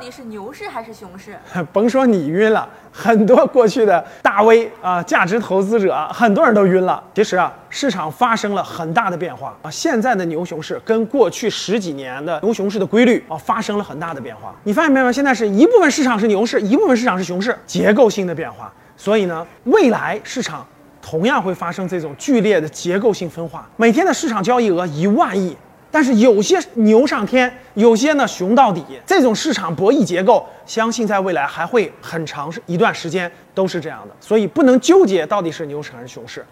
底是牛市还是熊市？甭说你晕了，很多过去的大 V 啊，价值投资者，很多人都晕了。其实啊，市场发生了很大的变化啊，现在的牛熊市跟过去十几年的牛熊市的规律啊，发生了很大的变化。你发现没有？现在是一部分市场是牛市，一部分市场是熊市，结构性的变化。所以呢，未来市场同样会发生这种剧烈的结构性分化。每天的市场交易额一万亿。但是有些牛上天，有些呢熊到底，这种市场博弈结构，相信在未来还会很长一段时间都是这样的，所以不能纠结到底是牛市还是熊市。